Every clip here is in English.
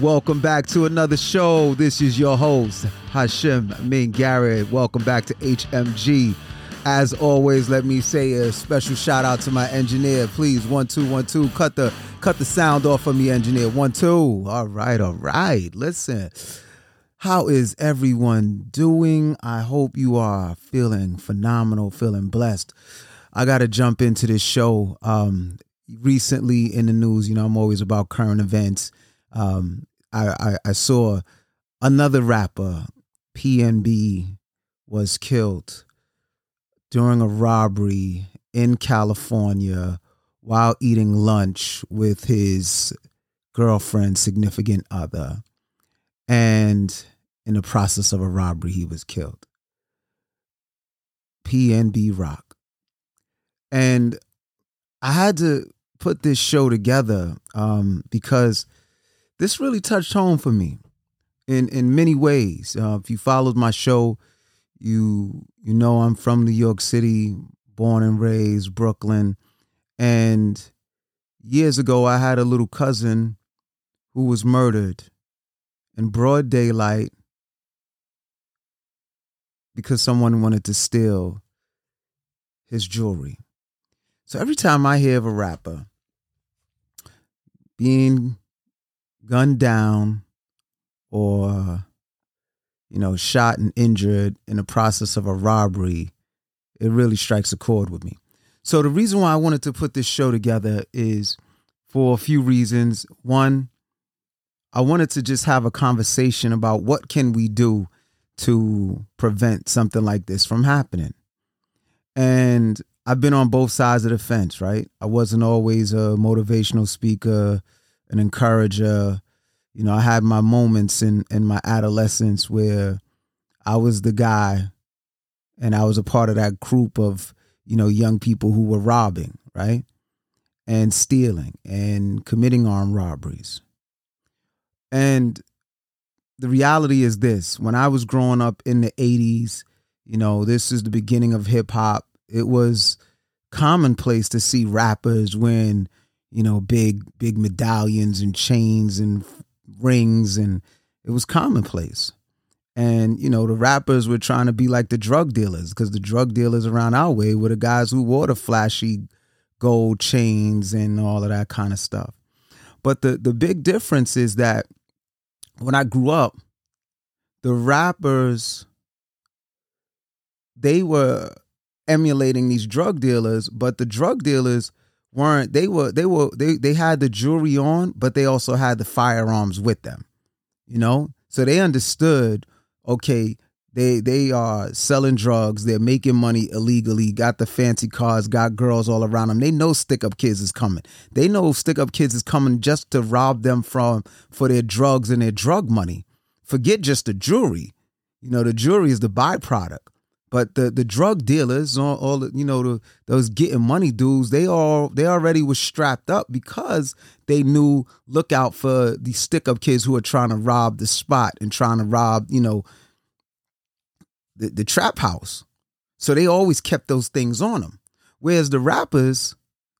Welcome back to another show. This is your host, Hashim Min Garrett. Welcome back to HMG. As always, let me say a special shout out to my engineer. Please, one two one two. Cut the cut the sound off of me, engineer. One two. All right, all right. Listen, how is everyone doing? I hope you are feeling phenomenal, feeling blessed. I got to jump into this show. Um, recently in the news, you know, I'm always about current events. Um, I, I, I saw another rapper, PNB, was killed during a robbery in California while eating lunch with his girlfriend, significant other. And in the process of a robbery, he was killed. PNB Rock. And I had to put this show together um, because this really touched home for me in in many ways. Uh, if you followed my show, you you know I'm from New York City, born and raised Brooklyn, and years ago I had a little cousin who was murdered in broad daylight because someone wanted to steal his jewelry. So every time I hear of a rapper being gunned down or you know shot and injured in the process of a robbery it really strikes a chord with me. So the reason why i wanted to put this show together is for a few reasons. One i wanted to just have a conversation about what can we do to prevent something like this from happening. And i've been on both sides of the fence right? I wasn't always a motivational speaker an encourager. You know, I had my moments in in my adolescence where I was the guy and I was a part of that group of, you know, young people who were robbing, right? And stealing and committing armed robberies. And the reality is this when I was growing up in the 80s, you know, this is the beginning of hip hop. It was commonplace to see rappers when you know, big big medallions and chains and rings, and it was commonplace. And you know, the rappers were trying to be like the drug dealers because the drug dealers around our way were the guys who wore the flashy gold chains and all of that kind of stuff. But the the big difference is that when I grew up, the rappers they were emulating these drug dealers, but the drug dealers weren't they were they were they they had the jewelry on, but they also had the firearms with them. You know? So they understood, okay, they they are selling drugs, they're making money illegally, got the fancy cars, got girls all around them. They know stick up kids is coming. They know stick up kids is coming just to rob them from for their drugs and their drug money. Forget just the jewelry. You know, the jewelry is the byproduct. But the the drug dealers, all, all you know, the, those getting money dudes, they all they already was strapped up because they knew look out for the stick up kids who are trying to rob the spot and trying to rob, you know, the, the trap house. So they always kept those things on them. Whereas the rappers,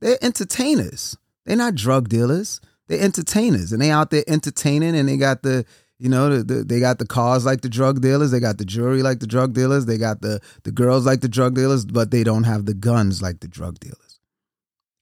they're entertainers. They're not drug dealers. They're entertainers, and they out there entertaining, and they got the you know, the, the, they got the cars like the drug dealers, they got the jewelry like the drug dealers, they got the the girls like the drug dealers, but they don't have the guns like the drug dealers.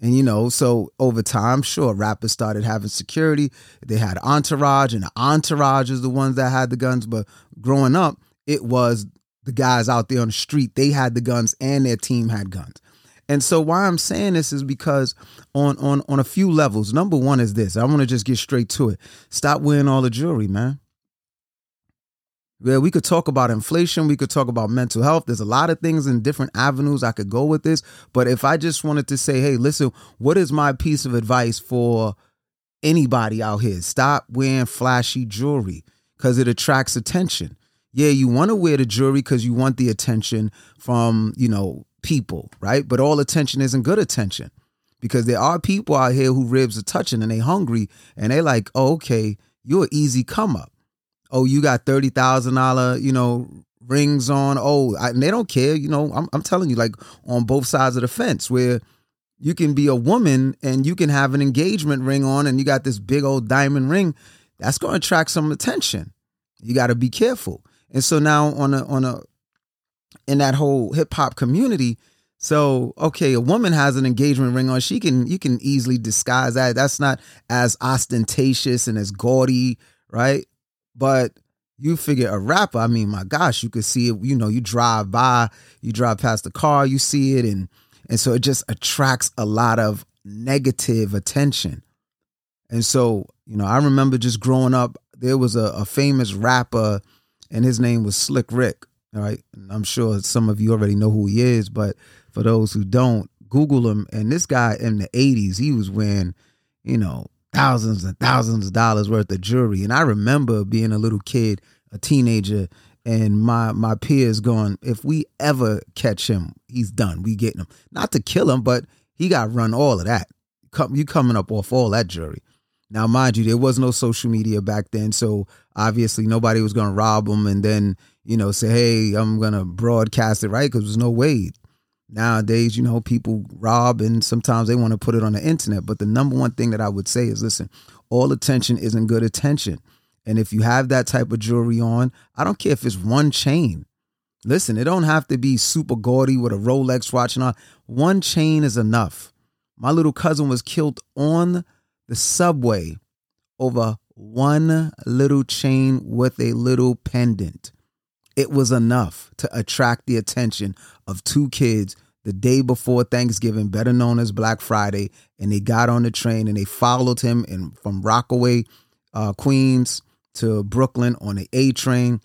And you know, so over time, sure, rappers started having security. They had entourage, and the entourage is the ones that had the guns. But growing up, it was the guys out there on the street. They had the guns, and their team had guns. And so why I'm saying this is because on on on a few levels. Number one is this. I want to just get straight to it. Stop wearing all the jewelry, man. Yeah, we could talk about inflation. We could talk about mental health. There's a lot of things in different avenues I could go with this. But if I just wanted to say, hey, listen, what is my piece of advice for anybody out here? Stop wearing flashy jewelry because it attracts attention. Yeah, you want to wear the jewelry because you want the attention from, you know, people, right? But all attention isn't good attention because there are people out here who ribs are touching and they hungry and they like, oh, okay, you're an easy come up oh, you got thirty thousand dollar, you know, rings on. Oh, I, and they don't care. You know, I'm I'm telling you, like on both sides of the fence, where you can be a woman and you can have an engagement ring on, and you got this big old diamond ring. that's going to attract some attention. You got to be careful. And so now on a on a in that whole hip hop community, so okay, a woman has an engagement ring on. She can you can easily disguise that. That's not as ostentatious and as gaudy, right? But you figure a rapper, I mean, my gosh, you could see it, you know, you drive by, you drive past the car, you see it, and and so it just attracts a lot of negative attention. And so, you know, I remember just growing up, there was a, a famous rapper, and his name was Slick Rick. Right. And I'm sure some of you already know who he is, but for those who don't, Google him. And this guy in the 80s, he was wearing, you know, thousands and thousands of dollars worth of jewelry. And I remember being a little kid, a teenager, and my my peers going, if we ever catch him, he's done. We getting him. Not to kill him, but he got run all of that. Come You coming up off all that jewelry. Now, mind you, there was no social media back then, so obviously nobody was going to rob him and then you know say, "Hey, I'm going to broadcast it," right? Because there's no way. Nowadays, you know, people rob and sometimes they want to put it on the internet. But the number one thing that I would say is, listen, all attention isn't good attention. And if you have that type of jewelry on, I don't care if it's one chain. Listen, it don't have to be super gaudy with a Rolex watch and all. One chain is enough. My little cousin was killed on the subway over one little chain with a little pendant. It was enough to attract the attention of two kids the day before Thanksgiving, better known as Black Friday, and they got on the train and they followed him in, from Rockaway, uh, Queens to Brooklyn on the A train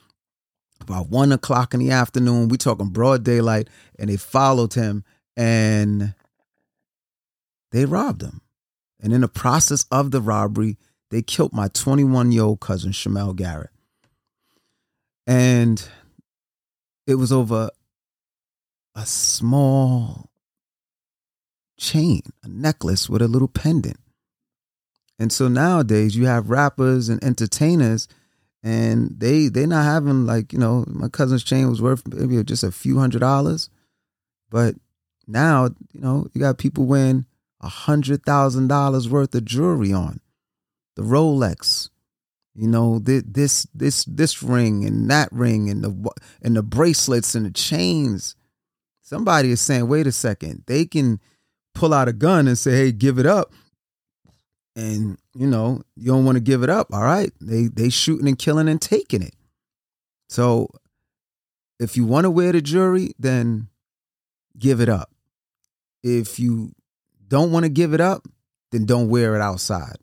about one o'clock in the afternoon. We talking broad daylight, and they followed him and they robbed him. And in the process of the robbery, they killed my 21 year old cousin, Shamel Garrett. And it was over a small chain, a necklace with a little pendant. And so nowadays you have rappers and entertainers and they they're not having like, you know, my cousin's chain was worth maybe just a few hundred dollars. But now, you know, you got people wearing a hundred thousand dollars worth of jewelry on, the Rolex, you know this this this ring and that ring and the and the bracelets and the chains. Somebody is saying, wait a second, they can pull out a gun and say, hey, give it up. And you know, you don't want to give it up. All right. They they shooting and killing and taking it. So if you want to wear the jewelry, then give it up. If you don't want to give it up, then don't wear it outside.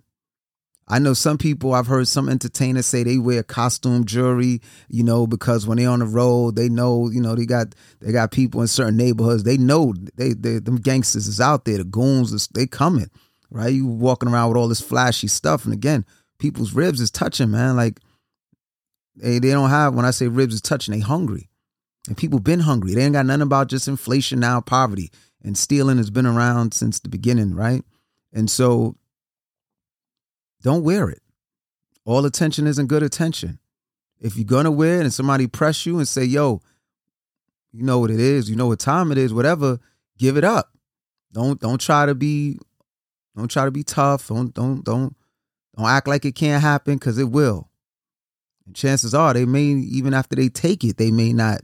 I know some people, I've heard some entertainers say they wear costume jewelry, you know, because when they're on the road, they know, you know, they got they got people in certain neighborhoods. They know they, they them gangsters is out there, the goons, is, they coming, right? You walking around with all this flashy stuff. And again, people's ribs is touching, man. Like they, they don't have, when I say ribs is touching, they hungry. And people been hungry. They ain't got nothing about just inflation now, poverty and stealing has been around since the beginning, right? And so don't wear it. All attention isn't good attention. If you're gonna wear it and somebody press you and say, yo, you know what it is, you know what time it is, whatever, give it up. Don't don't try to be don't try to be tough. Don't don't don't don't act like it can't happen because it will. And chances are they may even after they take it, they may not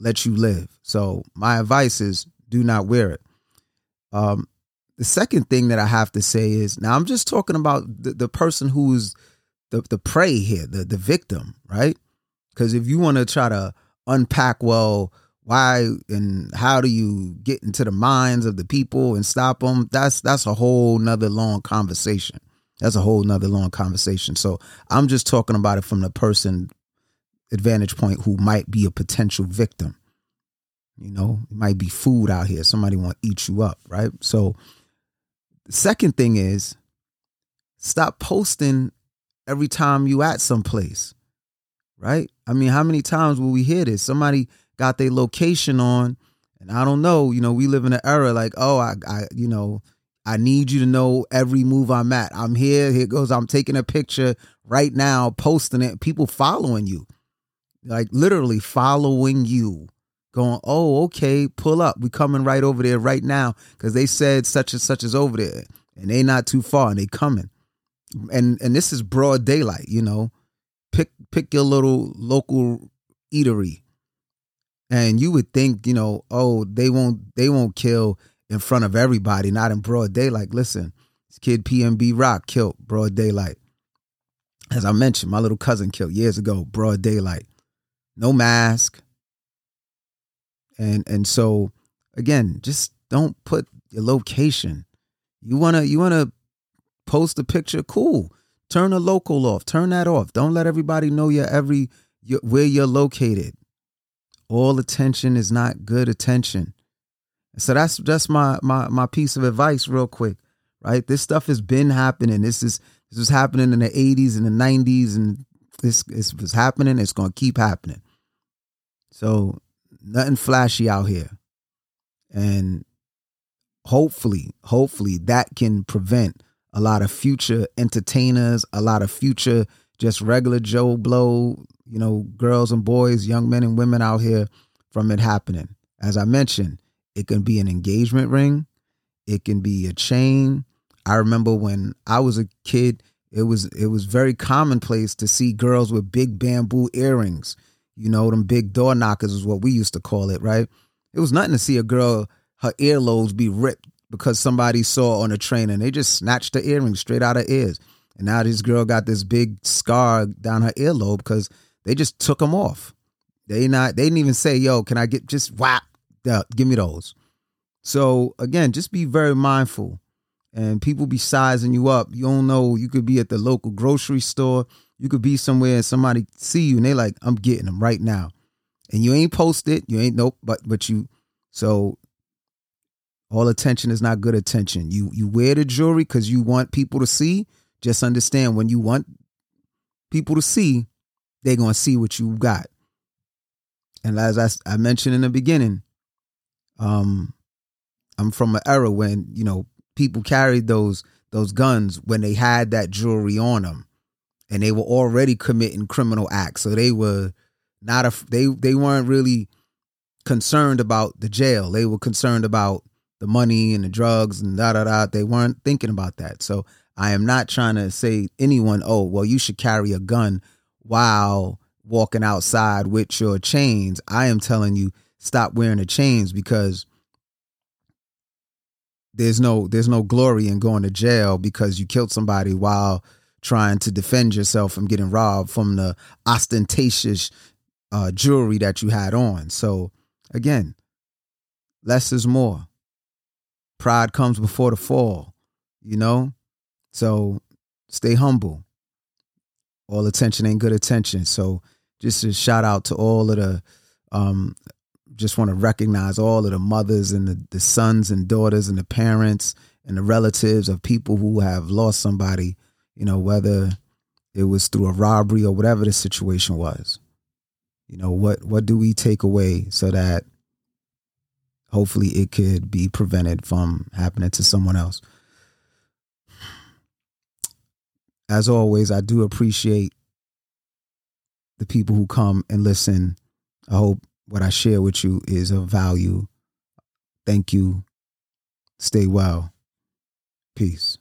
let you live. So my advice is do not wear it. Um, the second thing that I have to say is now I'm just talking about the, the person who's the, the prey here, the, the victim, right? Because if you want to try to unpack, well, why and how do you get into the minds of the people and stop them? That's that's a whole nother long conversation. That's a whole nother long conversation. So I'm just talking about it from the person advantage point who might be a potential victim. You know, it might be food out here. Somebody want to eat you up, right? So second thing is stop posting every time you at some place. Right? I mean, how many times will we hear this? Somebody got their location on, and I don't know, you know, we live in an era like, oh, I, I, you know, I need you to know every move I'm at. I'm here. Here goes. I'm taking a picture right now, posting it. People following you, like literally following you going, oh, okay, pull up. We coming right over there right now because they said such and such is over there and they not too far and they coming. and and this is broad daylight, you know. Pick pick your little local eatery. And you would think, you know, oh, they won't they won't kill in front of everybody, not in broad daylight. Listen, this kid PNB Rock killed broad daylight. As I mentioned, my little cousin killed years ago, broad daylight. No mask. And and so again, just don't put your location. You wanna you wanna post a picture, cool. Turn the local off. Turn that off. Don't let everybody know your every where you're located. All attention is not good attention. So that's that's my my my piece of advice, real quick. Right, this stuff has been happening. This is this was happening in the '80s and the '90s, and this was happening. It's gonna keep happening. So nothing flashy out here, and hopefully, hopefully that can prevent a lot of future entertainers, a lot of future just regular Joe Blow, you know, girls and boys, young men and women out here from it happening. As I mentioned, it can be an engagement ring, it can be a chain. I remember when I was a kid, it was it was very commonplace to see girls with big bamboo earrings. You know, them big door knockers is what we used to call it, right? It was nothing to see a girl her earlobes be ripped because somebody saw on a train and they just snatched the earrings straight out of ears. And now this girl got this big scar down her earlobe because they just took them off. They not they didn't even say, "Yo, can I get just whap? Yeah, give me those." So again, just be very mindful. And people be sizing you up. You don't know. You could be at the local grocery store. You could be somewhere and somebody see you and they like, "I'm getting them right now," and you ain't posted. You ain't nope. But but you. So all attention is not good attention. You you wear the jewelry because you want people to see. Just understand when you want people to see, they're gonna see what you got. And as I, I mentioned in the beginning, um, I'm from an era when you know people carried those those guns when they had that jewelry on them, and they were already committing criminal acts. So they were not a they they weren't really concerned about the jail. They were concerned about the money and the drugs and da da da. They weren't thinking about that. So I am not trying to say anyone, oh, well, you should carry a gun while walking outside with your chains. I am telling you, stop wearing the chains because there's no there's no glory in going to jail because you killed somebody while trying to defend yourself from getting robbed from the ostentatious uh, jewelry that you had on. So again, less is more pride comes before the fall, you know? So stay humble. All attention ain't good attention. So just a shout out to all of the um just want to recognize all of the mothers and the, the sons and daughters and the parents and the relatives of people who have lost somebody, you know, whether it was through a robbery or whatever the situation was. You know, what what do we take away so that hopefully it could be prevented from happening to someone else. As always, I do appreciate the people who come and listen. I hope what I share with you is of value. Thank you. Stay well. Peace.